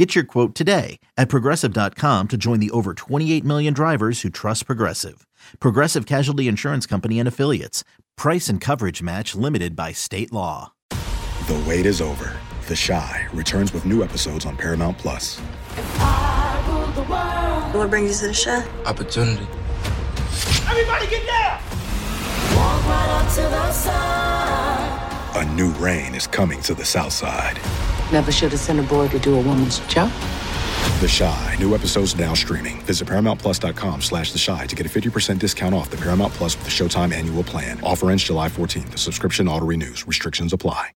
Get your quote today at progressive.com to join the over 28 million drivers who trust Progressive. Progressive Casualty Insurance Company and Affiliates. Price and coverage match limited by state law. The wait is over. The Chi returns with new episodes on Paramount Plus. What brings you to the show? Opportunity. Everybody get down! Walk right up to the side. A new reign is coming to the South Side. Never should have sent a boy to do a woman's job. The Chi. New episodes now streaming. Visit ParamountPlus.com slash The Chi to get a 50% discount off the Paramount Plus with the Showtime annual plan. Offer ends July 14th. The subscription auto-renews. Restrictions apply.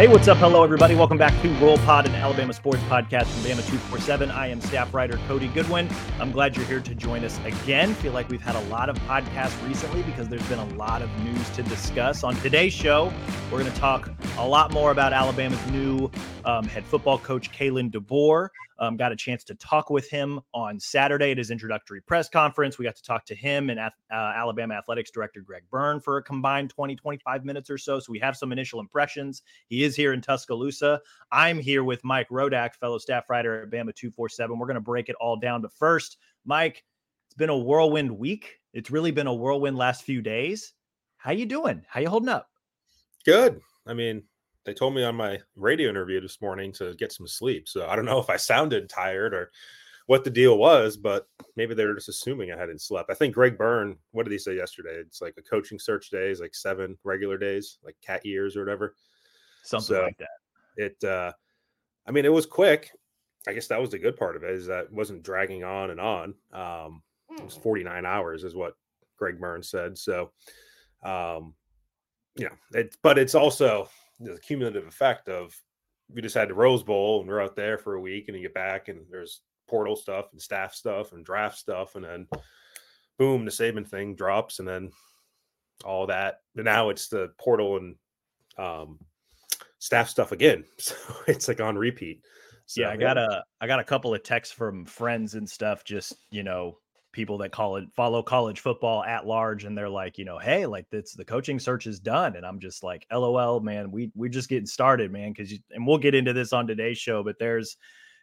Hey, what's up? Hello, everybody. Welcome back to Roll Pod, an Alabama sports podcast from Bama 247. I am staff writer Cody Goodwin. I'm glad you're here to join us again. Feel like we've had a lot of podcasts recently because there's been a lot of news to discuss. On today's show, we're going to talk a lot more about Alabama's new um, head football coach, Kalen DeBoer. Um, got a chance to talk with him on Saturday at his introductory press conference. We got to talk to him and uh, Alabama Athletics Director Greg Byrne for a combined 20, 25 minutes or so. So we have some initial impressions. He is here in Tuscaloosa. I'm here with Mike Rodak, fellow staff writer at Bama 247. We're going to break it all down. But first, Mike, it's been a whirlwind week. It's really been a whirlwind last few days. How you doing? How you holding up? Good. I mean, they told me on my radio interview this morning to get some sleep. So I don't know if I sounded tired or what the deal was, but maybe they were just assuming I hadn't slept. I think Greg Byrne, what did he say yesterday? It's like a coaching search day is like seven regular days, like cat years or whatever. Something so like that. It uh I mean it was quick. I guess that was the good part of it is that it wasn't dragging on and on. Um it was 49 hours is what Greg Byrne said. So um you know, it but it's also the cumulative effect of we just had the Rose Bowl and we're out there for a week and you get back and there's portal stuff and staff stuff and draft stuff and then boom the Saban thing drops and then all that. And now it's the portal and um, staff stuff again. So it's like on repeat. So, yeah, I got a I got a couple of texts from friends and stuff just, you know, people that call it follow college football at large and they're like you know hey like it's the coaching search is done. And i'm just like lol man we we're just getting started man because and we'll get into this on today's show but there's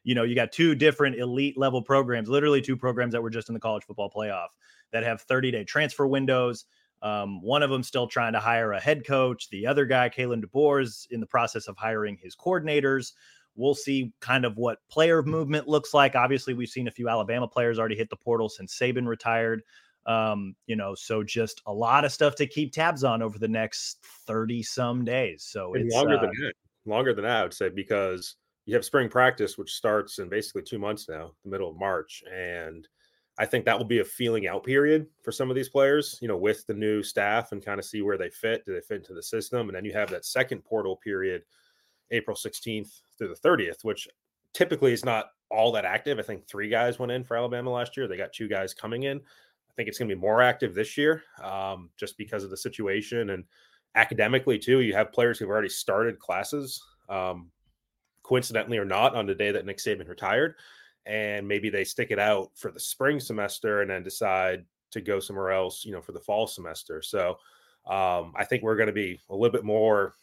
you know you got two different elite level programs literally two programs that were just in the college football playoff that have 30 day transfer windows. Um, one of them still trying to hire a head coach. The other guy Kalen DeBoer is in the process of hiring his coordinators We'll see kind of what player movement looks like. Obviously, we've seen a few Alabama players already hit the portal since Saban retired. Um, you know, so just a lot of stuff to keep tabs on over the next 30 some days. So and it's longer uh, than that. Longer than that, I would say, because you have spring practice, which starts in basically two months now, the middle of March. And I think that will be a feeling out period for some of these players, you know, with the new staff and kind of see where they fit. Do they fit into the system? And then you have that second portal period, April 16th through the 30th, which typically is not all that active. I think three guys went in for Alabama last year. They got two guys coming in. I think it's going to be more active this year um, just because of the situation. And academically, too, you have players who've already started classes, um, coincidentally or not, on the day that Nick Saban retired. And maybe they stick it out for the spring semester and then decide to go somewhere else, you know, for the fall semester. So um, I think we're going to be a little bit more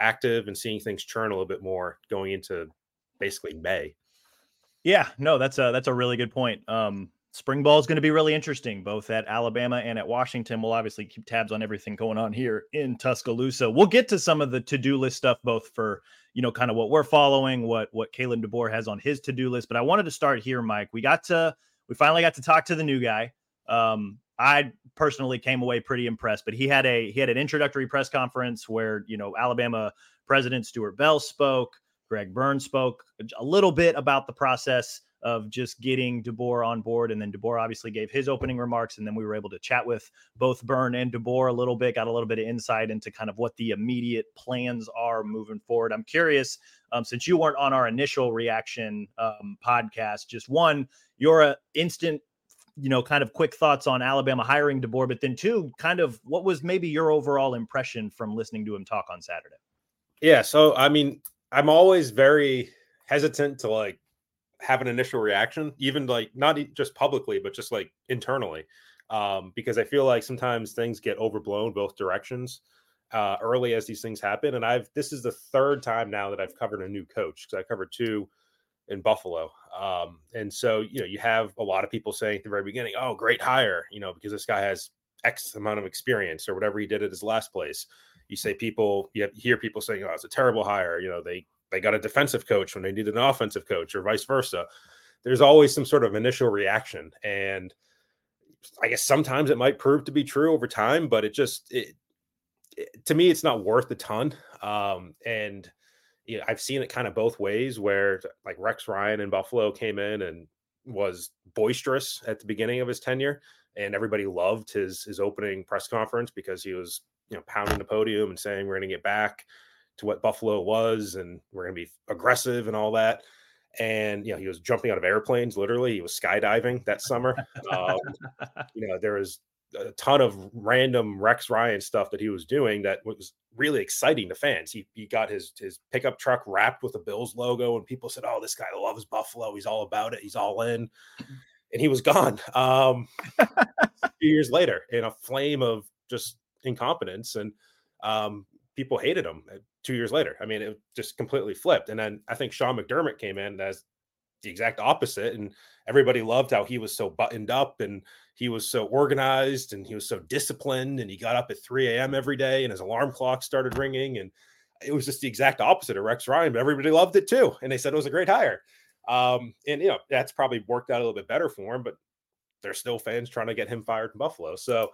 active and seeing things churn a little bit more going into basically May. Yeah, no, that's a that's a really good point. Um, spring ball is going to be really interesting, both at Alabama and at Washington. We'll obviously keep tabs on everything going on here in Tuscaloosa. We'll get to some of the to do list stuff, both for you know kind of what we're following, what what Kalen DeBoer has on his to do list. But I wanted to start here, Mike. We got to we finally got to talk to the new guy. Um, I personally came away pretty impressed. But he had a he had an introductory press conference where you know Alabama President Stuart Bell spoke, Greg Burns spoke a little bit about the process of just getting DeBoer on board. And then DeBoer obviously gave his opening remarks. And then we were able to chat with both Byrne and DeBoer a little bit, got a little bit of insight into kind of what the immediate plans are moving forward. I'm curious, um, since you weren't on our initial reaction um, podcast, just one, you're uh, instant you know, kind of quick thoughts on Alabama hiring DeBoer, but then two, kind of what was maybe your overall impression from listening to him talk on Saturday? Yeah, so I mean, I'm always very hesitant to like have an initial reaction, even like not just publicly, but just like internally, um, because I feel like sometimes things get overblown both directions uh, early as these things happen. And I've this is the third time now that I've covered a new coach because I covered two in Buffalo. Um, and so, you know, you have a lot of people saying at the very beginning, oh, great hire, you know, because this guy has X amount of experience or whatever he did at his last place. You say people, you hear people saying, oh, it's a terrible hire. You know, they they got a defensive coach when they needed an offensive coach or vice versa. There's always some sort of initial reaction. And I guess sometimes it might prove to be true over time, but it just, it, it, to me, it's not worth a ton. Um, and, you know, I've seen it kind of both ways where like Rex Ryan in Buffalo came in and was boisterous at the beginning of his tenure and everybody loved his his opening press conference because he was you know pounding the podium and saying we're going to get back to what Buffalo was and we're going to be aggressive and all that. And you know he was jumping out of airplanes literally he was skydiving that summer. Um, you know there was a ton of random Rex Ryan stuff that he was doing that was really exciting to fans. He he got his his pickup truck wrapped with a Bills logo, and people said, "Oh, this guy loves Buffalo. He's all about it. He's all in." And he was gone. Um, a few years later, in a flame of just incompetence, and um, people hated him. Uh, two years later, I mean, it just completely flipped. And then I think Sean McDermott came in as the exact opposite, and everybody loved how he was so buttoned up and he was so organized and he was so disciplined and he got up at 3 a.m. every day and his alarm clock started ringing and it was just the exact opposite of Rex Ryan, but everybody loved it too. And they said it was a great hire. Um, and you know, that's probably worked out a little bit better for him, but there's still fans trying to get him fired in Buffalo. So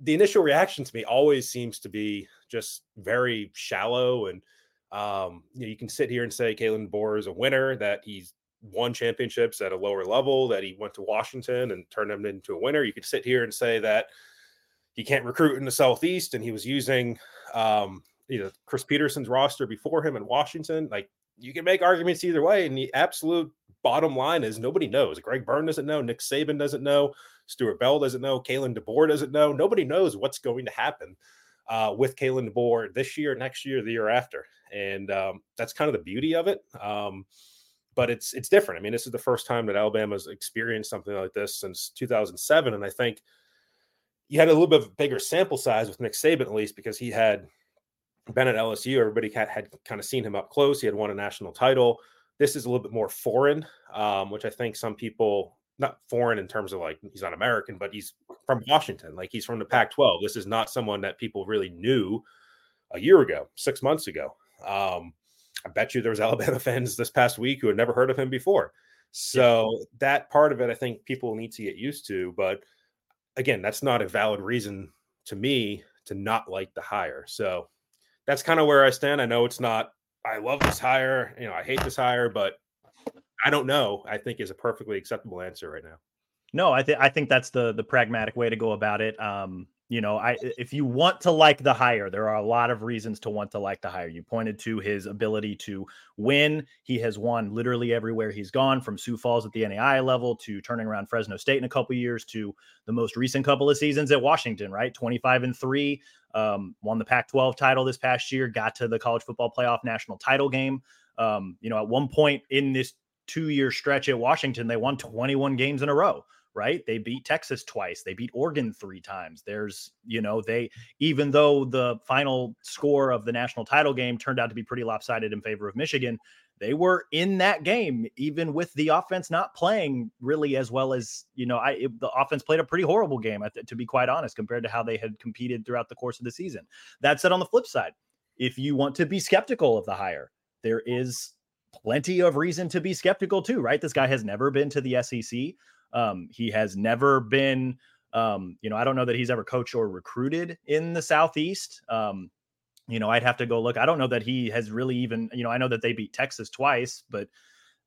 the initial reaction to me always seems to be just very shallow. And um, you, know, you can sit here and say Kalen Bohr is a winner, that he's won championships at a lower level, that he went to Washington and turned them into a winner. You could sit here and say that he can't recruit in the Southeast and he was using um, you know Chris Petersen's roster before him in Washington. Like you can make arguments either way. And the absolute bottom line is nobody knows. Greg Byrne doesn't know, Nick Saban doesn't know, Stuart Bell doesn't know, Kalen DeBoer doesn't know. Nobody knows what's going to happen uh, with Kalen DeBoer this year, next year, the year after. And um, that's kind of the beauty of it. Um, but it's it's different. I mean, this is the first time that Alabama's experienced something like this since 2007, and I think you had a little bit of a bigger sample size with Nick Saban at least because he had been at LSU. Everybody had, had kind of seen him up close. He had won a national title. This is a little bit more foreign, um, which I think some people not foreign in terms of like he's not American, but he's from Washington. Like he's from the Pac-12. This is not someone that people really knew a year ago, six months ago. Um, I bet you there was Alabama fans this past week who had never heard of him before. So yeah. that part of it, I think people need to get used to. But again, that's not a valid reason to me to not like the hire. So that's kind of where I stand. I know it's not. I love this hire. You know, I hate this hire, but I don't know. I think is a perfectly acceptable answer right now. No, I think I think that's the the pragmatic way to go about it. Um, you know, I if you want to like the hire, there are a lot of reasons to want to like the hire. You pointed to his ability to win. He has won literally everywhere he's gone, from Sioux Falls at the NAI level to turning around Fresno State in a couple years to the most recent couple of seasons at Washington. Right, twenty five and three. Um, won the Pac twelve title this past year. Got to the college football playoff national title game. Um, you know, at one point in this two year stretch at Washington, they won twenty one games in a row right? They beat Texas twice. They beat Oregon three times. There's, you know, they, even though the final score of the national title game turned out to be pretty lopsided in favor of Michigan, they were in that game, even with the offense not playing really as well as, you know, I, it, the offense played a pretty horrible game, to be quite honest, compared to how they had competed throughout the course of the season. That said, on the flip side, if you want to be skeptical of the hire, there is plenty of reason to be skeptical too, right? This guy has never been to the SEC. Um, he has never been, um, you know, I don't know that he's ever coached or recruited in the Southeast. Um, you know, I'd have to go look. I don't know that he has really even, you know, I know that they beat Texas twice, but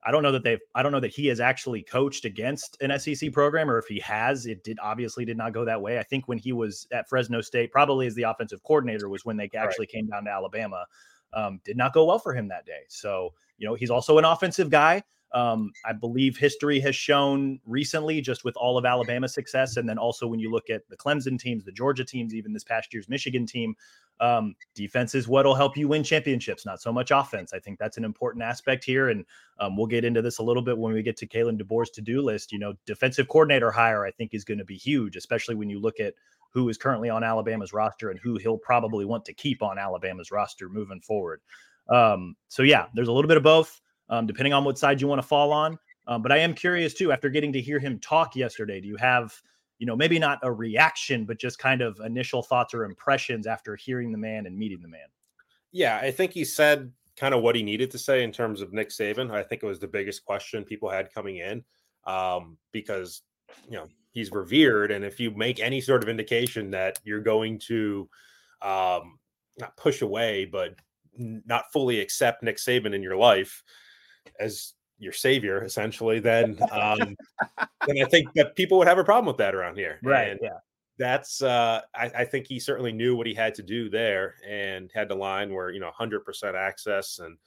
I don't know that they've I don't know that he has actually coached against an SEC program or if he has it did obviously did not go that way. I think when he was at Fresno State probably as the offensive coordinator was when they actually right. came down to Alabama. Um, did not go well for him that day. So, you know, he's also an offensive guy. Um, I believe history has shown recently, just with all of Alabama's success, and then also when you look at the Clemson teams, the Georgia teams, even this past year's Michigan team, um, defense is what'll help you win championships, not so much offense. I think that's an important aspect here, and um, we'll get into this a little bit when we get to Kalen DeBoer's to-do list. You know, defensive coordinator hire, I think, is going to be huge, especially when you look at who is currently on Alabama's roster and who he'll probably want to keep on Alabama's roster moving forward. Um, so yeah, there's a little bit of both um, depending on what side you want to fall on. Um, but I am curious too, after getting to hear him talk yesterday, do you have, you know, maybe not a reaction, but just kind of initial thoughts or impressions after hearing the man and meeting the man? Yeah, I think he said kind of what he needed to say in terms of Nick Saban. I think it was the biggest question people had coming in um, because, you know, he's revered. And if you make any sort of indication that you're going to um, not push away, but not fully accept Nick Saban in your life, as your savior essentially then um then i think that people would have a problem with that around here right and yeah. that's uh I, I, think he certainly knew what he had to do there and had the line where you know 100% access and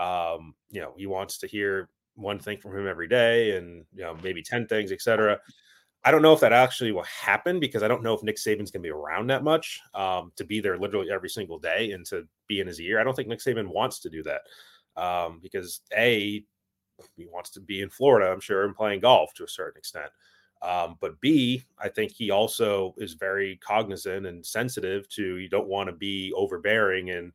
um you know he wants to hear one thing from him every day and you know maybe 10 things etc i don't know if that actually will happen because i don't know if nick saban's going to be around that much um to be there literally every single day and to be in his ear. I don't think nick saban wants to do that um, because a he wants to be in Florida, I'm sure, and playing golf to a certain extent. Um, but B, I think he also is very cognizant and sensitive to you don't want to be overbearing and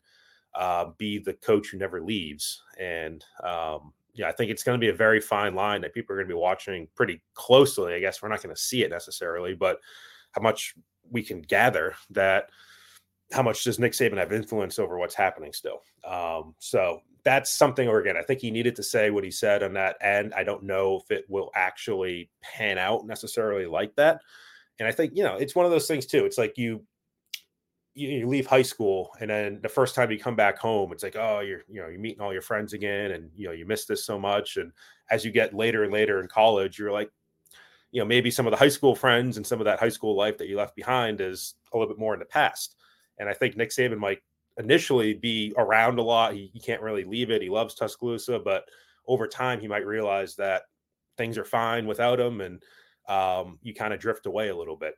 uh, be the coach who never leaves. And um, yeah, I think it's going to be a very fine line that people are going to be watching pretty closely. I guess we're not going to see it necessarily, but how much we can gather that how much does Nick Saban have influence over what's happening still? Um, so that's something or again i think he needed to say what he said on that end. I don't know if it will actually pan out necessarily like that. And i think you know it's one of those things too. It's like you you, leave high school and then the first time you come back home it's like oh you're you know you're meeting all your friends again and you know you miss this so much. And as you get later and later in college you're like you know maybe some of the high school friends and some of that high school life that you left behind is a little bit more in the past. And i think nick saban might initially be around a lot. He, he can't really leave it. He loves Tuscaloosa, but over time he might realize that things are fine without him, and um, you kind of drift away a little bit.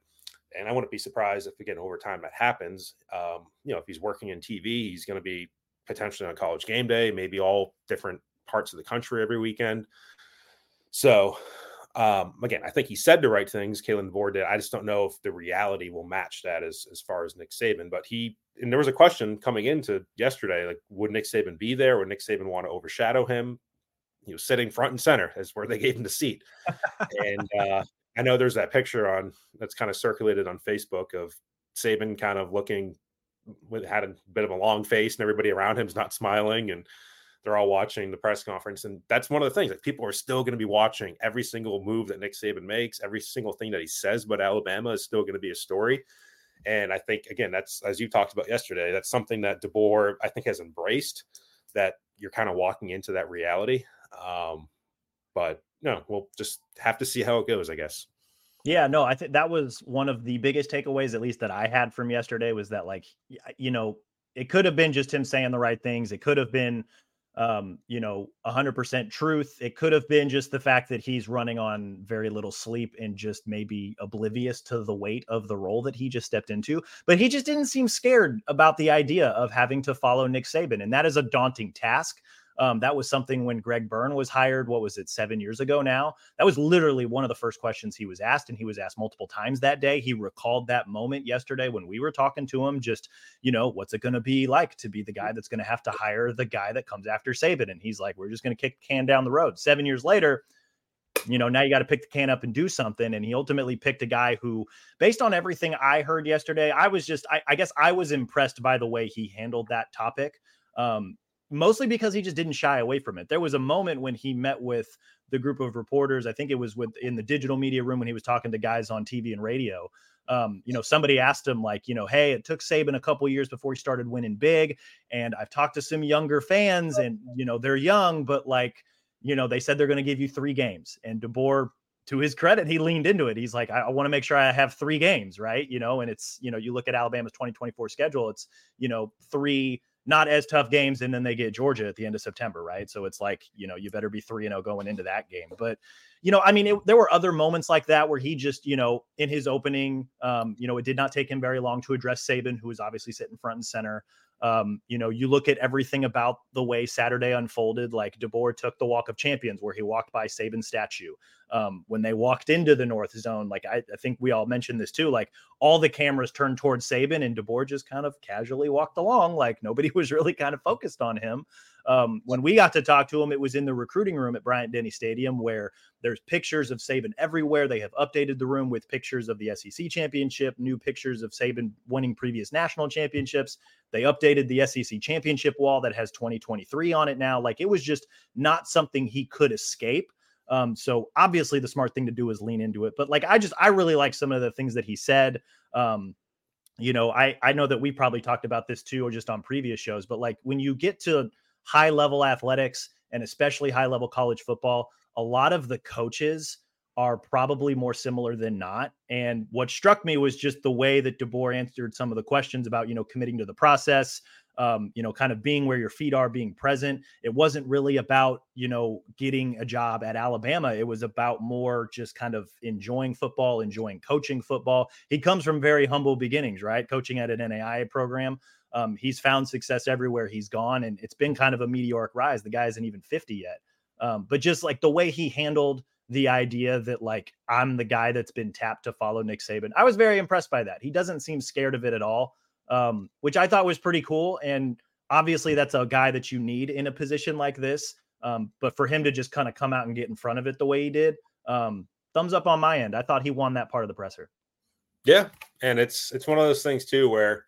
And I wouldn't be surprised if again over time that happens. Um, you know, if he's working in TV, he's going to be potentially on college game day, maybe all different parts of the country every weekend. So um, again, I think he said the right things. Kalen DeBoer did. I just don't know if the reality will match that as as far as Nick Saban. But he and there was a question coming into yesterday, like would Nick Saban be there? Would Nick Saban want to overshadow him? He was sitting front and center as where they gave him the seat. and uh, I know there's that picture on that's kind of circulated on Facebook of Saban kind of looking with had a bit of a long face and everybody around him's not smiling and they're all watching the press conference. And that's one of the things like people are still going to be watching every single move that Nick Saban makes, every single thing that he says about Alabama is still going to be a story. And I think again, that's as you talked about yesterday, that's something that DeBoer I think has embraced that you're kind of walking into that reality. Um, but no, we'll just have to see how it goes, I guess. Yeah, no, I think that was one of the biggest takeaways, at least that I had from yesterday, was that like, you know, it could have been just him saying the right things. It could have been um, you know, 100% truth. It could have been just the fact that he's running on very little sleep and just maybe oblivious to the weight of the role that he just stepped into. But he just didn't seem scared about the idea of having to follow Nick Saban. And that is a daunting task. Um, that was something when Greg Byrne was hired. What was it, seven years ago now? That was literally one of the first questions he was asked, and he was asked multiple times that day. He recalled that moment yesterday when we were talking to him. Just, you know, what's it going to be like to be the guy that's going to have to hire the guy that comes after Saban? And he's like, we're just going to kick the can down the road. Seven years later, you know, now you got to pick the can up and do something. And he ultimately picked a guy who, based on everything I heard yesterday, I was just, I, I guess I was impressed by the way he handled that topic. Um, mostly because he just didn't shy away from it. There was a moment when he met with the group of reporters. I think it was with in the digital media room when he was talking to guys on TV and radio. Um, you know, somebody asked him like, you know, hey, it took Saban a couple years before he started winning big, and I've talked to some younger fans, and you know, they're young, but like, you know, they said they're going to give you three games. And DeBoer, to his credit, he leaned into it. He's like, I, I want to make sure I have three games, right? You know, and it's, you know, you look at Alabama's 2024 schedule, it's, you know, three not as tough games, and then they get Georgia at the end of September, right? So it's like, you know, you better be 3 and 0 going into that game. But, you know, I mean, it, there were other moments like that where he just, you know, in his opening, um, you know, it did not take him very long to address Saban, who was obviously sitting front and center. Um, you know, you look at everything about the way Saturday unfolded. Like DeBoer took the Walk of Champions, where he walked by Saban's statue. Um, when they walked into the North Zone, like I, I, think we all mentioned this too. Like all the cameras turned towards Saban, and DeBoer just kind of casually walked along, like nobody was really kind of focused on him. Um, when we got to talk to him, it was in the recruiting room at Bryant Denny Stadium where there's pictures of Saban everywhere. They have updated the room with pictures of the SEC championship, new pictures of Saban winning previous national championships. They updated the SEC championship wall that has 2023 on it now. Like it was just not something he could escape. Um, so obviously the smart thing to do is lean into it. But like I just I really like some of the things that he said. Um, you know, I I know that we probably talked about this too, or just on previous shows. But like when you get to high level athletics and especially high level college football, a lot of the coaches are probably more similar than not. And what struck me was just the way that DeBoer answered some of the questions about, you know, committing to the process, um, you know, kind of being where your feet are, being present. It wasn't really about, you know, getting a job at Alabama. It was about more just kind of enjoying football, enjoying coaching football. He comes from very humble beginnings, right? Coaching at an NAIA program. Um, he's found success everywhere he's gone, and it's been kind of a meteoric rise. The guy isn't even 50 yet. Um, but just like the way he handled the idea that like I'm the guy that's been tapped to follow Nick Saban, I was very impressed by that. He doesn't seem scared of it at all, um, which I thought was pretty cool. And obviously, that's a guy that you need in a position like this. Um, but for him to just kind of come out and get in front of it the way he did, um, thumbs up on my end. I thought he won that part of the presser. Yeah, and it's it's one of those things too where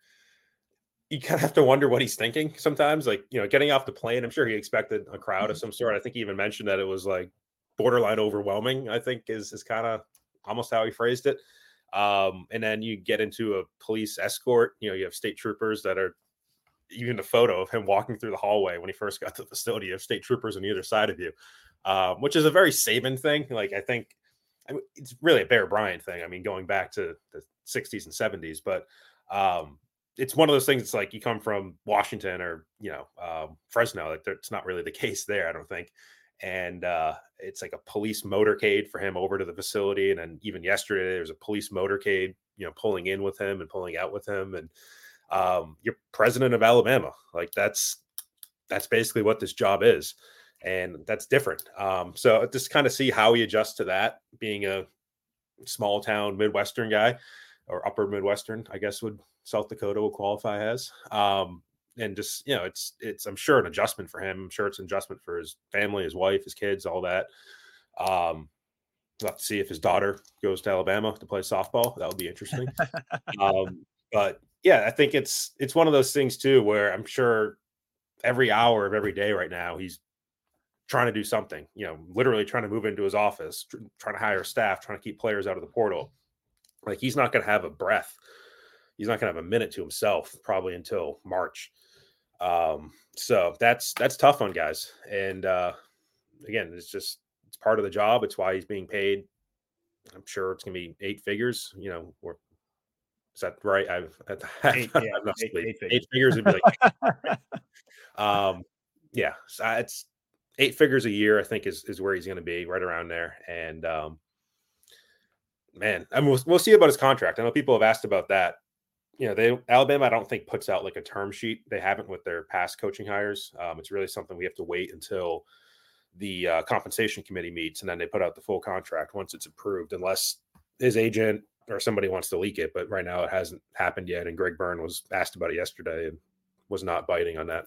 you kind of have to wonder what he's thinking sometimes. Like, you know, getting off the plane, I'm sure he expected a crowd of mm-hmm. some sort. I think he even mentioned that it was like borderline overwhelming, I think is is kind of almost how he phrased it. Um, and then you get into a police escort, you know, you have state troopers that are even a photo of him walking through the hallway when he first got to the facility. You have state troopers on either side of you, um, which is a very Saban thing. Like, I think I mean, it's really a Bear Bryant thing. I mean, going back to the 60s and 70s, but um, it's one of those things. It's like you come from Washington or you know um, Fresno. Like it's not really the case there, I don't think. And uh, it's like a police motorcade for him over to the facility. And then even yesterday, there was a police motorcade, you know, pulling in with him and pulling out with him. And um, you're president of Alabama. Like that's that's basically what this job is, and that's different. Um, so just kind of see how he adjusts to that, being a small town Midwestern guy or upper Midwestern, I guess would South Dakota will qualify as. Um, and just you know, it's it's I'm sure an adjustment for him. I'm sure it's an adjustment for his family, his wife, his kids, all that. Um, we'll have to see if his daughter goes to Alabama to play softball. That would be interesting. um, but yeah, I think it's it's one of those things too where I'm sure every hour of every day right now he's trying to do something. You know, literally trying to move into his office, trying to hire staff, trying to keep players out of the portal. Like he's not going to have a breath he's not going to have a minute to himself probably until March. Um, so that's that's tough on guys. And uh, again, it's just it's part of the job. It's why he's being paid. I'm sure it's going to be eight figures. You know, or is that right? I've eight, yeah, eight, eight, figures. eight figures would be like, um, yeah, so it's eight figures a year. I think is is where he's going to be right around there. And um, man, I mean, we'll, we'll see about his contract. I know people have asked about that you know, they Alabama, I don't think puts out like a term sheet. They haven't with their past coaching hires. Um, it's really something we have to wait until the uh, compensation committee meets, and then they put out the full contract once it's approved, unless his agent or somebody wants to leak it. But right now, it hasn't happened yet. And Greg Byrne was asked about it yesterday and was not biting on that.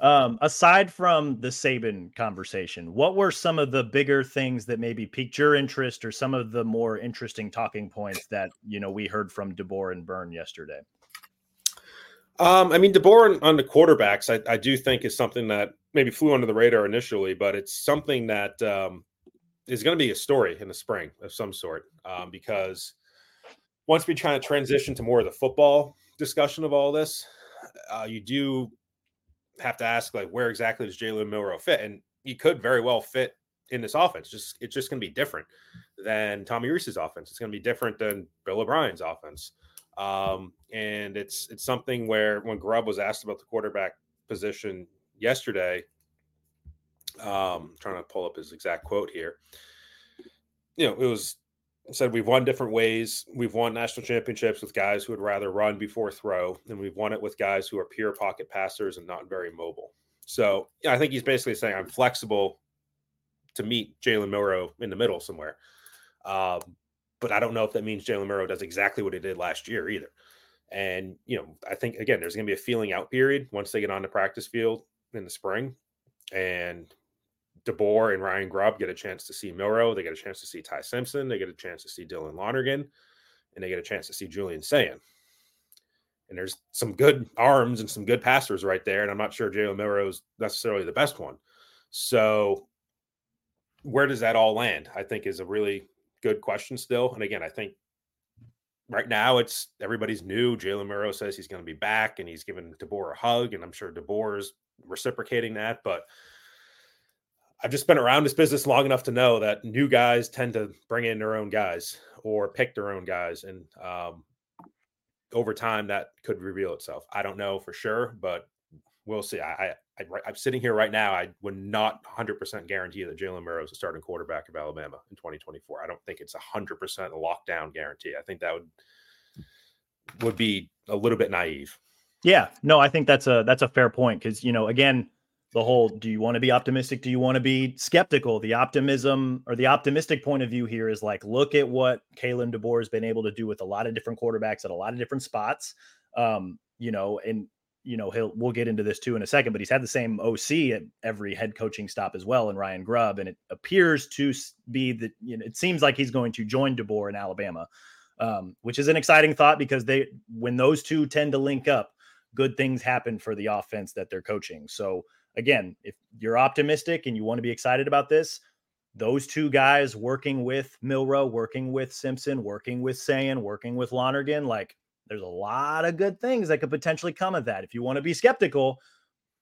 Um, aside from the Saban conversation, what were some of the bigger things that maybe piqued your interest, or some of the more interesting talking points that you know we heard from DeBoer and Byrne yesterday? Um, I mean, DeBoer on the quarterbacks, I, I, do think is something that maybe flew under the radar initially, but it's something that um, is going to be a story in the spring of some sort um, because once we try to transition to more of the football discussion of all this, uh, you do have to ask like where exactly does Jalen Milroe fit, and he could very well fit in this offense. Just it's just going to be different than Tommy Rees's offense. It's going to be different than Bill O'Brien's offense. Um, and it's it's something where when Grubb was asked about the quarterback position yesterday, um, trying to pull up his exact quote here. You know, it was said we've won different ways. We've won national championships with guys who would rather run before throw, and we've won it with guys who are pure pocket passers and not very mobile. So I think he's basically saying I'm flexible to meet Jalen Milroe in the middle somewhere. Um, but I don't know if that means Jalen Milroe does exactly what he did last year either. And you know, I think again, there's going to be a feeling out period once they get on the practice field in the spring, and DeBoer and Ryan Grubb get a chance to see Milroe. They get a chance to see Ty Simpson. They get a chance to see Dylan Lonergan, and they get a chance to see Julian Sayin. And there's some good arms and some good passers right there. And I'm not sure Jalen Milroe is necessarily the best one. So where does that all land? I think is a really good question still. And again, I think right now it's everybody's new. Jalen Milroe says he's going to be back and he's giving DeBoer a hug. And I'm sure DeBoer is reciprocating that. But I've just been around this business long enough to know that new guys tend to bring in their own guys or pick their own guys, and um, over time that could reveal itself. I don't know for sure, but we'll see. I, I, am sitting here right now. I would not 100% guarantee that Jalen Milroe is the starting quarterback of Alabama in 2024. I don't think it's 100% lockdown guarantee. I think that would would be a little bit naive. Yeah, no, I think that's a that's a fair point because you know again the whole do you want to be optimistic? Do you want to be skeptical? The optimism or the optimistic point of view here is like look at what Kalen DeBoer has been able to do with a lot of different quarterbacks at a lot of different spots. Um you know and you know he'll we'll get into this too in a second but he's had the same OC at every head coaching stop as well and Ryan Grubb and it appears to be that you know it seems like he's going to join DeBoer in Alabama um which is an exciting thought because they when those two tend to link up good things happen for the offense that they're coaching. So again, if you're optimistic and you want to be excited about this, those two guys working with Milroe, working with Simpson, working with Sayin, working with Lonergan, like there's a lot of good things that could potentially come of that. If you want to be skeptical,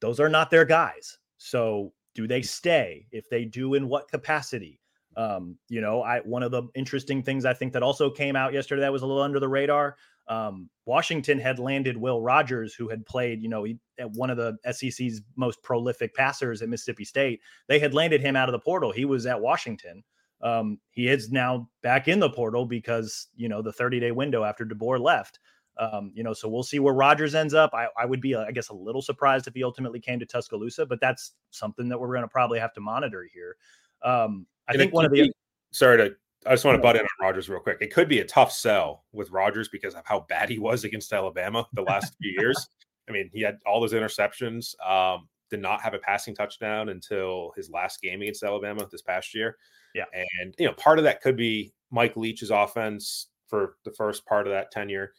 those are not their guys. So do they stay? If they do, in what capacity? Um, you know, I one of the interesting things I think that also came out yesterday that was a little under the radar um, Washington had landed Will Rogers, who had played, you know, he, one of the SEC's most prolific passers at Mississippi State. They had landed him out of the portal. He was at Washington. Um, he is now back in the portal because you know the 30 day window after DeBoer left. Um, you know, so we'll see where Rogers ends up. I, I would be, uh, I guess, a little surprised if he ultimately came to Tuscaloosa, but that's something that we're going to probably have to monitor here. Um, I and think one of the be, sorry to I just want to butt in on Rogers real quick. It could be a tough sell with Rogers because of how bad he was against Alabama the last few years. I mean, he had all those interceptions. Um, did not have a passing touchdown until his last game against Alabama this past year. Yeah, and you know, part of that could be Mike Leach's offense for the first part of that tenure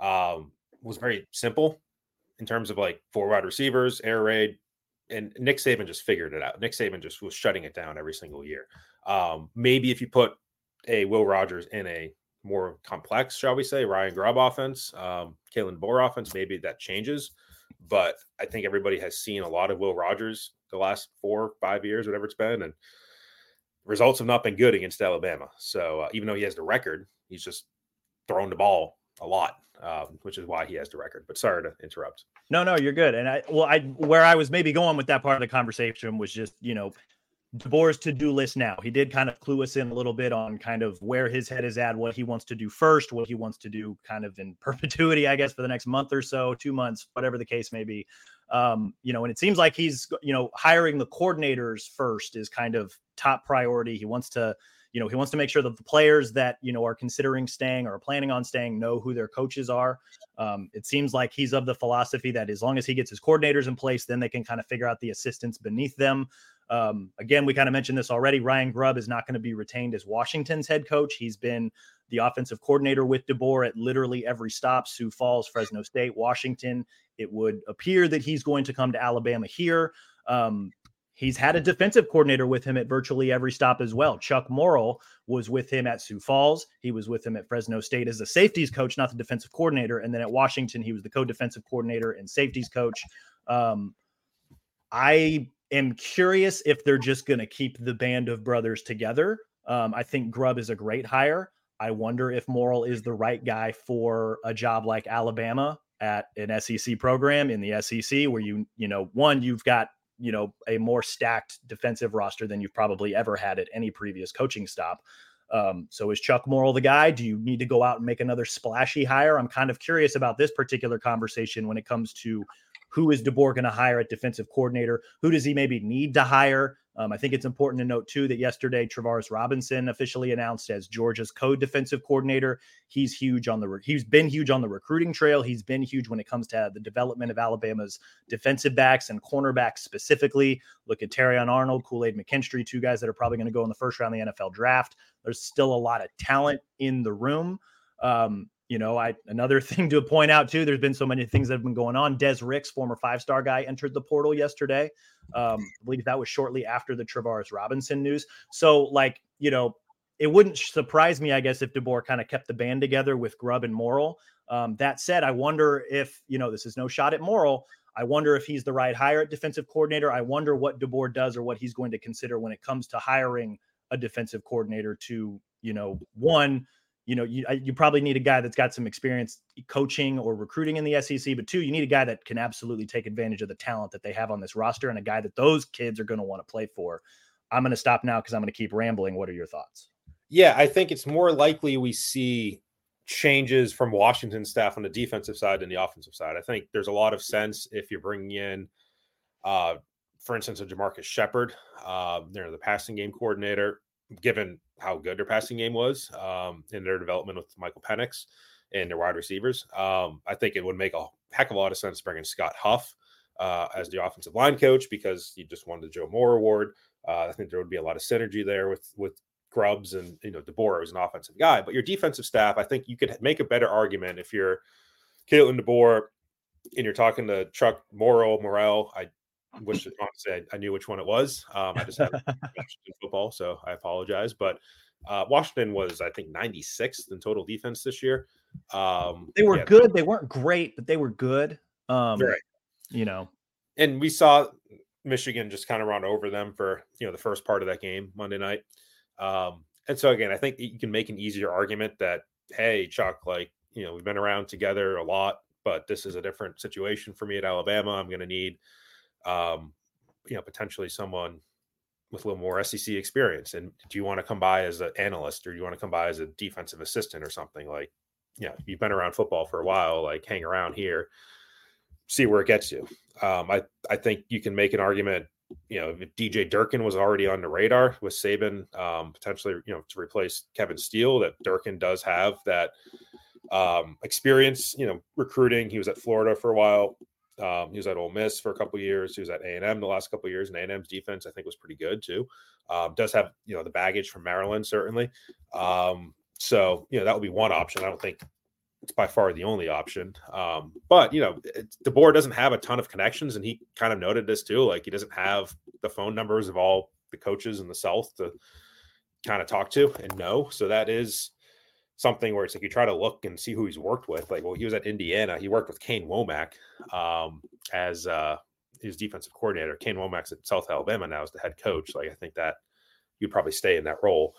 um, was very simple in terms of like four wide receivers, air raid, and Nick Saban just figured it out. Nick Saban just was shutting it down every single year. Um, maybe if you put a Will Rogers in a more complex, shall we say, Ryan Grubb offense, um, Kalen DeBoer offense, maybe that changes. But I think everybody has seen a lot of Will Rogers the last four, five years, whatever it's been, and results have not been good against Alabama. So uh, even though he has the record, he's just thrown the ball a lot, um, which is why he has the record. But sorry to interrupt. No, no, you're good. And I, well, I, where I was maybe going with that part of the conversation was just, you know, DeBoer's to do list now. He did kind of clue us in a little bit on kind of where his head is at, what he wants to do first, what he wants to do kind of in perpetuity, I guess, for the next month or so, two months, whatever the case may be. Um, you know, and it seems like he's, you know, hiring the coordinators first is kind of top priority. He wants to, you know, he wants to make sure that the players that, you know, are considering staying or are planning on staying know who their coaches are. Um, it seems like he's of the philosophy that as long as he gets his coordinators in place, then they can kind of figure out the assistants beneath them. Um, again, we kind of mentioned this already. Ryan Grubb is not going to be retained as Washington's head coach. He's been the offensive coordinator with DeBoer at literally every stop Sioux Falls, Fresno State, Washington. It would appear that he's going to come to Alabama here. Um, He's had a defensive coordinator with him at virtually every stop as well. Chuck Morrell was with him at Sioux Falls. He was with him at Fresno State as the safeties coach, not the defensive coordinator. And then at Washington, he was the co-defensive coordinator and safeties coach. Um, I am curious if they're just going to keep the band of brothers together. Um, I think Grubb is a great hire. I wonder if Morrell is the right guy for a job like Alabama at an SEC program in the SEC, where you, you know, one, you've got you know a more stacked defensive roster than you've probably ever had at any previous coaching stop. Um, so is Chuck Morrell the guy? Do you need to go out and make another splashy hire? I'm kind of curious about this particular conversation when it comes to who is DeBoer going to hire at defensive coordinator? Who does he maybe need to hire? Um, I think it's important to note too that yesterday Travaris Robinson officially announced as Georgia's co-defensive coordinator. He's huge on the he's been huge on the recruiting trail. He's been huge when it comes to the development of Alabama's defensive backs and cornerbacks specifically. Look at Terrion Arnold, Kool Aid McKinstry, two guys that are probably going to go in the first round of the NFL draft. There's still a lot of talent in the room. Um, you know, I another thing to point out too. There's been so many things that have been going on. Des Ricks, former five star guy, entered the portal yesterday. Um, I believe that was shortly after the Travaris Robinson news. So, like, you know, it wouldn't surprise me, I guess, if DeBoer kind of kept the band together with Grubb and Morrell. Um, that said, I wonder if you know this is no shot at Morrell. I wonder if he's the right hire at defensive coordinator. I wonder what DeBoer does or what he's going to consider when it comes to hiring a defensive coordinator to, you know, one you know, you you probably need a guy that's got some experience coaching or recruiting in the SEC, but two, you need a guy that can absolutely take advantage of the talent that they have on this roster and a guy that those kids are going to want to play for. I'm going to stop now because I'm going to keep rambling. What are your thoughts? Yeah, I think it's more likely we see changes from Washington staff on the defensive side than the offensive side. I think there's a lot of sense if you're bringing in, uh, for instance, a Jamarcus Shepard, uh, you know, the passing game coordinator, given how good their passing game was um, in their development with Michael Penix and their wide receivers. Um, I think it would make a heck of a lot of sense bringing Scott Huff uh, as the offensive line coach because he just won the Joe Moore Award. Uh, I think there would be a lot of synergy there with with Grubbs and you know DeBoer was an offensive guy, but your defensive staff, I think you could make a better argument if you're Kalen DeBoer and you're talking to Chuck Morrow Morrell. I which honestly I, I, knew which one it was. Um, I just haven't watched football, so I apologize. But uh, Washington was, I think, 96th in total defense this year. Um, they were yeah. good. They weren't great, but they were good. Um, right. You know, and we saw Michigan just kind of run over them for you know the first part of that game Monday night. Um, and so again, I think you can make an easier argument that hey, Chuck, like you know, we've been around together a lot, but this is a different situation for me at Alabama. I'm going to need um, you know, potentially someone with a little more SEC experience. And do you want to come by as an analyst or do you want to come by as a defensive assistant or something like, yeah, you've been around football for a while, like hang around here, see where it gets you. Um, I, I think you can make an argument, you know, if DJ Durkin was already on the radar with Saban, um, potentially, you know, to replace Kevin Steele, that Durkin does have that um, experience, you know, recruiting. He was at Florida for a while. Um, he was at Ole Miss for a couple years. He was at A and M the last couple years, and A and M's defense I think was pretty good too. Um, does have you know the baggage from Maryland certainly. Um, so you know that would be one option. I don't think it's by far the only option. Um, but you know DeBoer doesn't have a ton of connections, and he kind of noted this too. Like he doesn't have the phone numbers of all the coaches in the South to kind of talk to and know. So that is something where it's like you try to look and see who he's worked with. Like, well, he was at Indiana. He worked with Kane Wommack um, as uh, his defensive coordinator. Kane Wommack's at South Alabama now as the head coach. Like, I think that you'd probably stay in that role,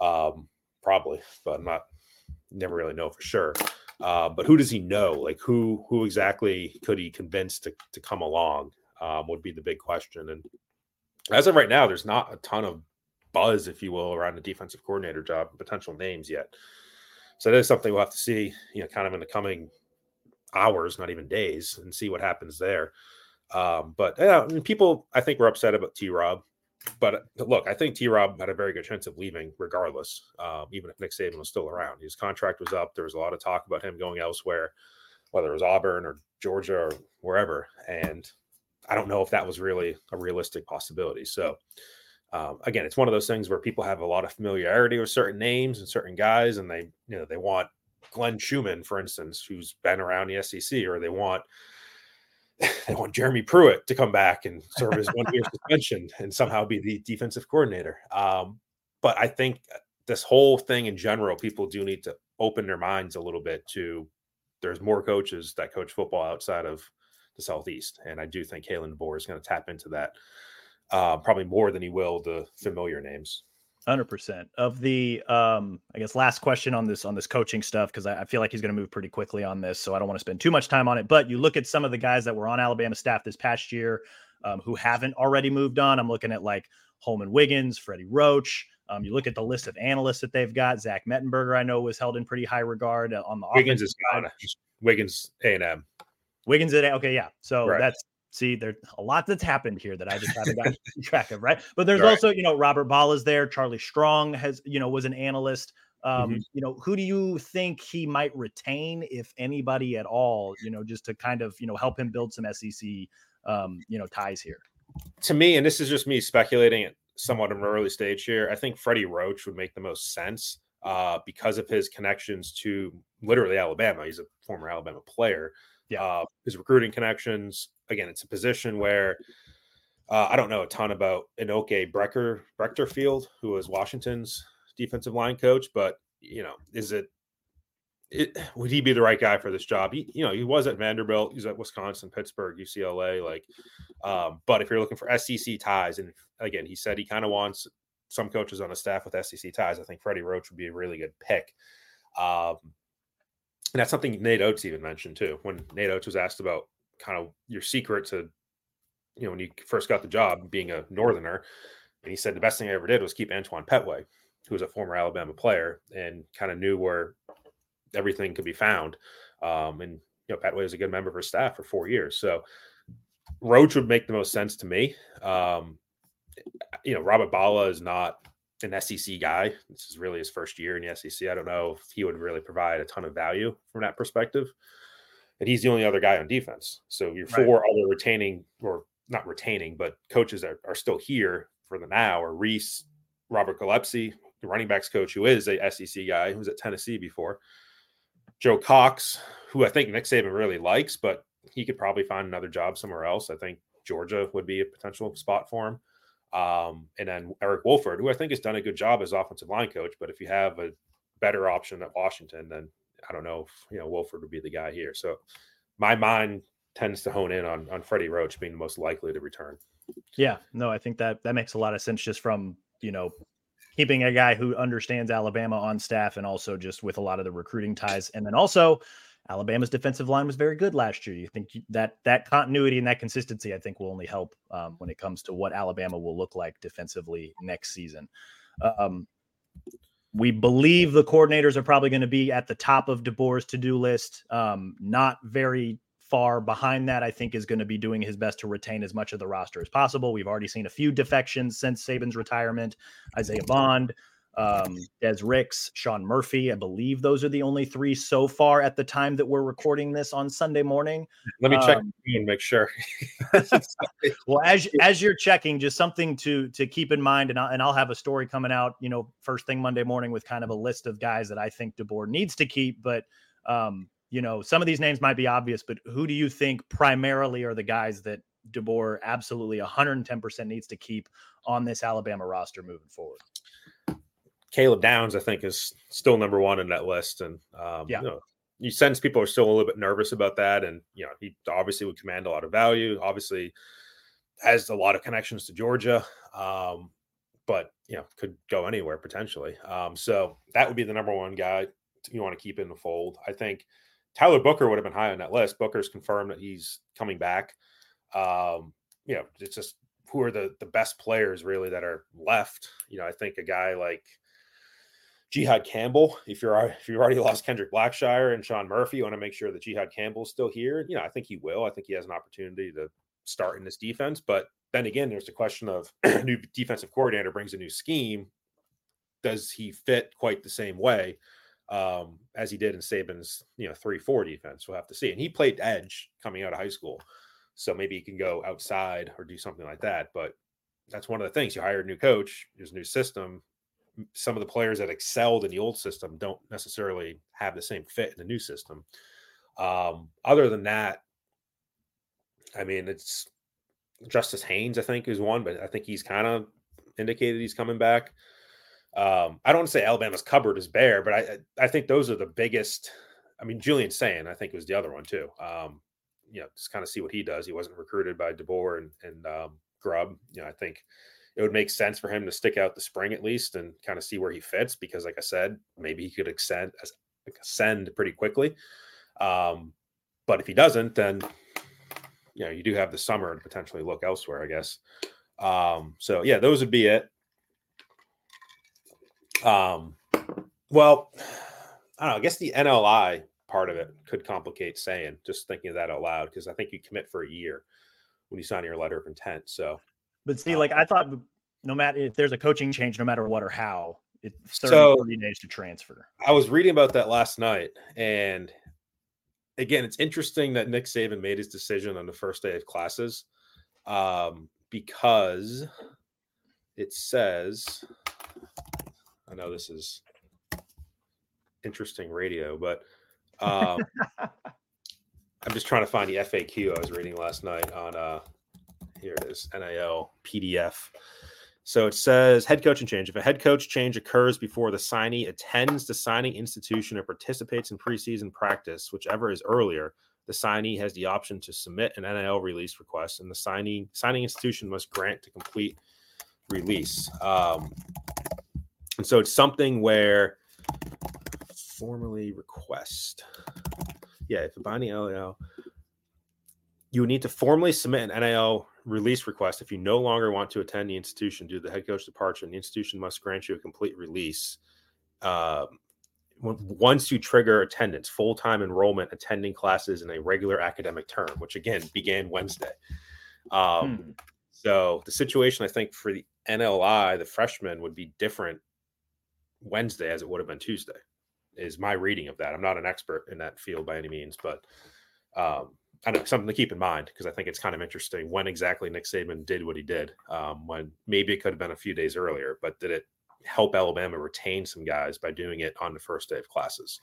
um, probably, but I'm not. Never really know for sure. Uh, but who does he know? Like, who who exactly could he convince to to come along? Um, would be the big question. And as of right now, there's not a ton of buzz, if you will, around the defensive coordinator job, potential names yet. So that is something we'll have to see, you know, kind of in the coming hours, not even days, and see what happens there. Um, but people, I think, were upset about T. Rob, but look, I think T Rob had a very good chance of leaving regardless, um, even if Nick Saban was still around. His contract was up. There was a lot of talk about him going elsewhere, whether it was Auburn or Georgia or wherever. And I don't know if that was really a realistic possibility. So, um, again, it's one of those things where people have a lot of familiarity with certain names and certain guys, and they, you know, they want Glenn Schumann, for instance, who's been around the SEC, or they want they want Jeremy Pruitt to come back and serve his one year suspension and somehow be the defensive coordinator. Um, but I think this whole thing in general, people do need to open their minds a little bit to there's more coaches that coach football outside of the Southeast. And I do think Kalen DeBoer is going to tap into that uh, probably more than he will the familiar names. Hundred percent of the, um, I guess, last question on this on this coaching stuff because I, I, feel like he's going to move pretty quickly on this, so I don't want to spend too much time on it. But you look at some of the guys that were on Alabama staff this past year um, who haven't already moved on. I'm looking at like Holman Wiggins, Freddie Roach. Um, you look at the list of analysts that they've got. Zach Mettenberger, I know, was held in pretty high regard uh, on the Wiggins is gone. Wiggins A and M. Wiggins at okay, yeah. So right. that's see, there's a lot that's happened here that I just haven't gotten track of, right? But there's right. also, you know, Robert Bala is there. Charlie Strong has, you know, was an analyst. Um, mm-hmm. You know, who do you think he might retain, if anybody at all? You know, just to kind of, you know, help him build some SEC, um, you know, ties here. To me, and this is just me speculating at somewhat of an early stage here. I think Freddie Roach would make the most sense uh, because of his connections to literally Alabama. He's a former Alabama player. Yeah. Uh, his recruiting connections. Again, it's a position where uh, I don't know a ton about Inoke Brecker Breckterfield, who was Washington's defensive line coach, but you know, is it, it would he be the right guy for this job? He, you know, he was at Vanderbilt, he's at Wisconsin, Pittsburgh, UCLA, like. Um, but if you're looking for SEC ties, and again, he said he kind of wants some coaches on the staff with SEC ties. I think Freddie Roach would be a really good pick. Um, and that's something Nate Oates even mentioned too. When Nate Oates was asked about kind of your secret to, you know, when you first got the job being a Northerner, and he said the best thing I ever did was keep Antoine Petway, who was a former Alabama player and kind of knew where everything could be found. Um, and you know, Petway was a good member of his staff for four years. So Roach would make the most sense to me. Um, you know, Robert Bala is not an SEC guy. This is really his first year in the SEC. I don't know if he would really provide a ton of value from that perspective. And he's the only other guy on defense. So your right. four other retaining or not retaining, but coaches that are still here for the now are Rees, Robert Gillespie, the running backs coach, who is a SEC guy who was at Tennessee before, Joe Cox, who I think Nick Saban really likes, but he could probably find another job somewhere else. I think Georgia would be a potential spot for him. Um, and then Eric Wolford, who I think has done a good job as offensive line coach. But if you have a better option at Washington, then I don't know if you know Wolford would be the guy here. So my mind tends to hone in on on Freddie Roach being the most likely to return. Yeah, no, I think that that makes a lot of sense just from you know keeping a guy who understands Alabama on staff and also just with a lot of the recruiting ties, and then also Alabama's defensive line was very good last year. You think that that continuity and that consistency, I think, will only help um, when it comes to what Alabama will look like defensively next season. Um, we believe the coordinators are probably going to be at the top of DeBoer's to-do list. Um, not very far behind that, I think, is going to be doing his best to retain as much of the roster as possible. We've already seen a few defections since Saban's retirement. Isaiah Bond, um, Des Ricks, Shawn Murphy. I believe those are the only three so far at the time that we're recording this on Sunday morning. Let me check um, and make sure. well, as as you're checking, just something to to keep in mind, and I'll, and I'll have a story coming out, you know, first thing Monday morning with kind of a list of guys that I think DeBoer needs to keep, but. Um, you know, some of these names might be obvious, but who do you think primarily are the guys that DeBoer absolutely 110% needs to keep on this Alabama roster moving forward? Caleb Downs, I think, is still number one in that list. And um, yeah. you know, you sense people are still a little bit nervous about that. And you know, he obviously would command a lot of value. Obviously, has a lot of connections to Georgia, um, but you know, could go anywhere potentially. Um, so that would be the number one guy you want to keep in the fold. I think Tyler Booker would have been high on that list. Booker's confirmed that he's coming back. Um, you know, it's just who are the the best players really that are left. You know, I think a guy like Jihaad Campbell, if you're if you've already lost Kendrick Blackshire and Shawn Murphy, you want to make sure that Jihaad Campbell's still here. You know, I think he will. I think he has an opportunity to start in this defense, but then again, there's the question of new defensive coordinator brings a new scheme. Does he fit quite the same way um, as he did in Saban's, you know, three four defense? We'll have to see. And he played edge coming out of high school, so maybe he can go outside or do something like that. But that's one of the things. You hire a new coach, there's a new system. Some of the players that excelled in the old system don't necessarily have the same fit in the new system. Um, other than that, I mean, it's Justice Haynes, I think, is one, but I think he's kind of indicated he's coming back. Um, I don't say Alabama's cupboard is bare, but I I think those are the biggest. I mean, Julian Sayin, I think was the other one too. Um, you know, just kind of see what he does. He wasn't recruited by DeBoer and and um, Grubb. You know, I think it would make sense for him to stick out the spring at least and kind of see where he fits because, like I said, maybe he could extend ascend pretty quickly. Um, but if he doesn't, then you know you do have the summer to potentially look elsewhere, I guess. Um, so yeah, those would be it. Um, well, I don't know. I guess the NLI part of it could complicate saying just thinking of that out loud because I think you commit for a year when you sign your letter of intent. So, but see, like I thought, no matter if there's a coaching change, no matter what or how, it's 30, so, 30 days to transfer. I was reading about that last night, and again, it's interesting that Nick Saban made his decision on the first day of classes um, because it says, I know this is interesting radio, but um, I'm just trying to find the FAQ I was reading last night on, uh, here it is, NIL PDF. So it says head coaching change. If a head coach change occurs before the signee attends the signing institution or participates in preseason practice, whichever is earlier, the signee has the option to submit an NIL release request, and the signing signing institution must grant to complete release. Um, and so it's something where formally request. Yeah, if a binding NIL, you need to formally submit an NIL release request if you no longer want to attend the institution due to the head coach departure, and the institution must grant you a complete release. Uh, once you trigger attendance, full time enrollment, attending classes in a regular academic term, which again began Wednesday. Um, hmm. So the situation, I think, for the NLI, the freshmen would be different Wednesday as it would have been Tuesday, is my reading of that. I'm not an expert in that field by any means, but um, I know something to keep in mind because I think it's kind of interesting when exactly Nick Saban did what he did. Um, when maybe it could have been a few days earlier, but did it help Alabama retain some guys by doing it on the first day of classes?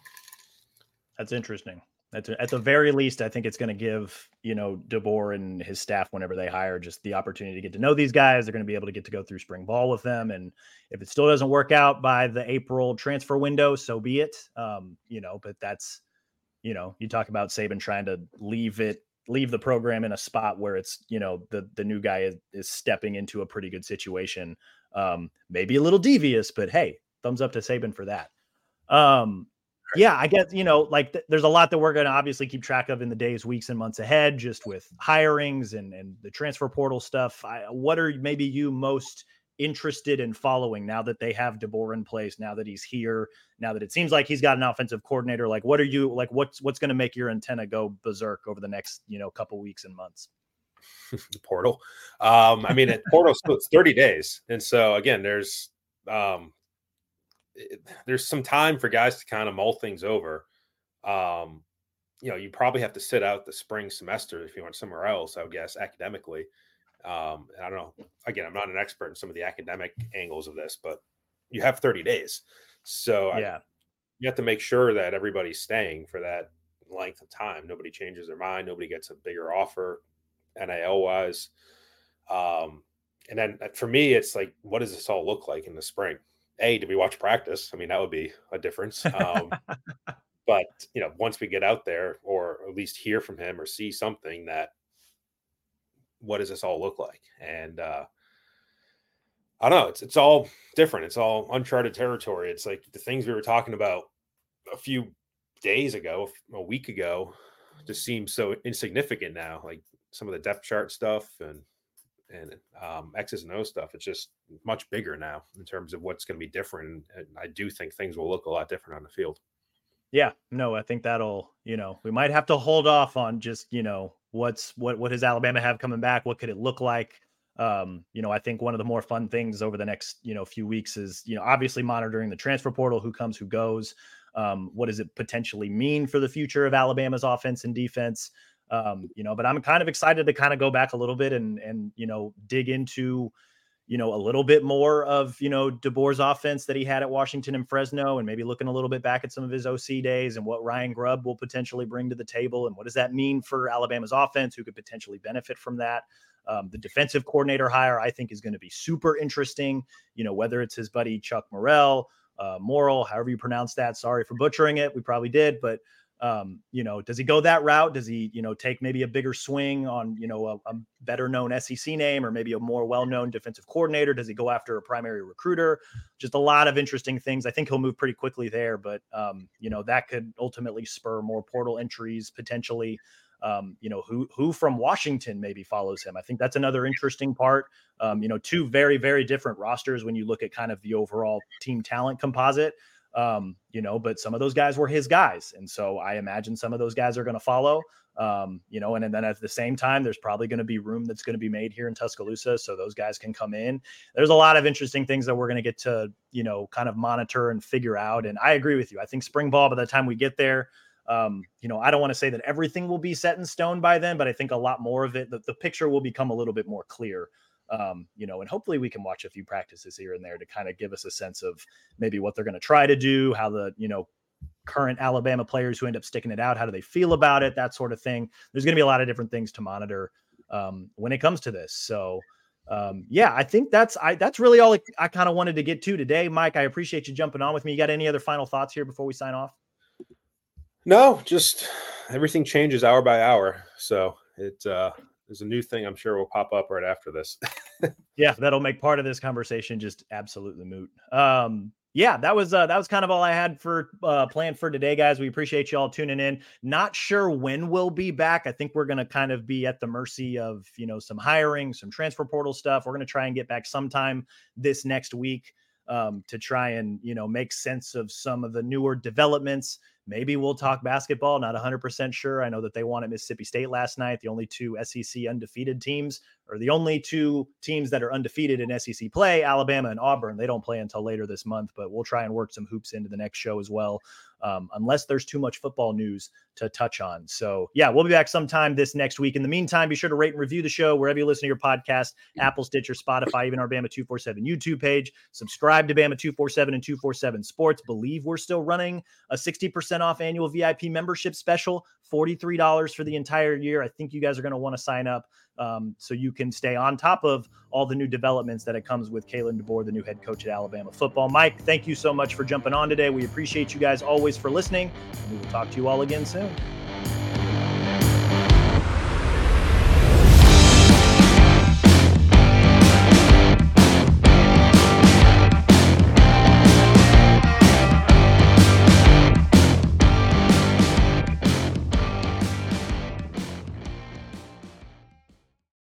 That's interesting. That's at the very least, I think it's going to give you know DeBoer and his staff, whenever they hire, just the opportunity to get to know these guys. They're going to be able to get to go through spring ball with them, and if it still doesn't work out by the April transfer window, so be it. Um, you know, but that's you know, you talk about Saban trying to leave it, leave the program in a spot where it's, you know, the the new guy is, is stepping into a pretty good situation. Um, maybe a little devious, but hey, thumbs up to Saban for that. Um, yeah, I guess you know, like th- there's a lot that we're going to obviously keep track of in the days, weeks, and months ahead, just with hirings and and the transfer portal stuff. I, what are maybe you most interested in following now that they have DeBoer in place, now that he's here, now that it seems like he's got an offensive coordinator? Like, what are you like? What's what's going to make your antenna go berserk over the next you know couple weeks and months? the portal. Um, I mean, at portal so it's 30 days, and so again, there's um, there's some time for guys to kind of mull things over. Um, you know, you probably have to sit out the spring semester if you went somewhere else. I would guess academically. Um, I don't know. Again, I'm not an expert in some of the academic angles of this, but you have 30 days. So yeah, I, you have to make sure that everybody's staying for that length of time. Nobody changes their mind. Nobody gets a bigger offer, NIL wise. Um, and then uh, for me, it's like, what does this all look like in the spring? A, did we watch practice? I mean, that would be a difference. Um, but you know, once we get out there, or at least hear from him or see something that what does this all look like? And uh, I don't know. It's it's all different. It's all uncharted territory. It's like the things we were talking about a few days ago, a week ago, just seems so insignificant now. Like some of the depth chart stuff and and um, X's and O stuff. It's just much bigger now in terms of what's going to be different. And I do think things will look a lot different on the field. Yeah, no, I think that'll, you know, we might have to hold off on just, you know, what's what what does Alabama have coming back? What could it look like? um, you know, I think one of the more fun things over the next, you know, few weeks is, you know, obviously monitoring the transfer portal, who comes, who goes. Um, what does it potentially mean for the future of Alabama's offense and defense? Um, you know, but I'm kind of excited to kind of go back a little bit and and you know dig into you know, a little bit more of, you know, DeBoer's offense that he had at Washington and Fresno, and maybe looking a little bit back at some of his OC days and what Ryan Grubb will potentially bring to the table. And what does that mean for Alabama's offense? Who could potentially benefit from that? Um, the defensive coordinator hire, I think, is going to be super interesting. You know, whether it's his buddy Chuck Morrell, uh, Moral, however you pronounce that. Sorry for butchering it. We probably did, but um, you know, does he go that route? Does he, you know, take maybe a bigger swing on, you know, a, a better known SEC name or maybe a more well known defensive coordinator? Does he go after a primary recruiter? Just a lot of interesting things. I think he'll move pretty quickly there, but, um, you know, that could ultimately spur more portal entries potentially. Um, you know, who who from Washington maybe follows him. I think that's another interesting part. Um, you know, two very very different rosters when you look at kind of the overall team talent composite. Um, you know, but some of those guys were his guys. And so I imagine some of those guys are going to follow. Um, you know, and, and then at the same time, there's probably going to be room that's going to be made here in Tuscaloosa so those guys can come in. There's a lot of interesting things that we're going to get to, you know, kind of monitor and figure out. And I agree with you. I think spring ball, by the time we get there, um, you know, I don't want to say that everything will be set in stone by then, but I think a lot more of it, the, the picture will become a little bit more clear um, you know, and hopefully we can watch a few practices here and there to kind of give us a sense of maybe what they're going to try to do, how the, you know, current Alabama players who end up sticking it out, how do they feel about it, that sort of thing. There's going to be a lot of different things to monitor um, when it comes to this. So, um, yeah, I think that's I that's really all I, I kind of wanted to get to today, Mike. I appreciate you jumping on with me. You got any other final thoughts here before we sign off? No, just everything changes hour by hour. So it uh there's a new thing I'm sure will pop up right after this. yeah, that'll make part of this conversation just absolutely moot. Um, yeah, that was uh, that was kind of all I had for uh, planned for today, guys. We appreciate you all tuning in. Not sure when we'll be back. I think we're going to kind of be at the mercy of you know some hiring, some transfer portal stuff. We're going to try and get back sometime this next week um, to try and you know make sense of some of the newer developments. Maybe we'll talk basketball. Not 100% sure. I know that they won at Mississippi State last night. The only two SEC undefeated teams, or the only two teams that are undefeated in SEC play, Alabama and Auburn. They don't play until later this month, but we'll try and work some hoops into the next show as well um, unless there's too much football news to touch on. So, yeah, we'll be back sometime this next week. In the meantime, be sure to rate and review the show wherever you listen to your podcast Apple, Stitcher, Spotify, even our Bama 247 YouTube page. Subscribe to Bama 247 and 247 Sports. Believe we're still running a 60% off annual VIP membership special, $43 for the entire year. I think you guys are going to want to sign up um, so you can stay on top of all the new developments that it comes with Kalen DeBoer, the new head coach at Alabama football. Mike, thank you so much for jumping on today. We appreciate you guys always for listening. And we will talk to you all again soon.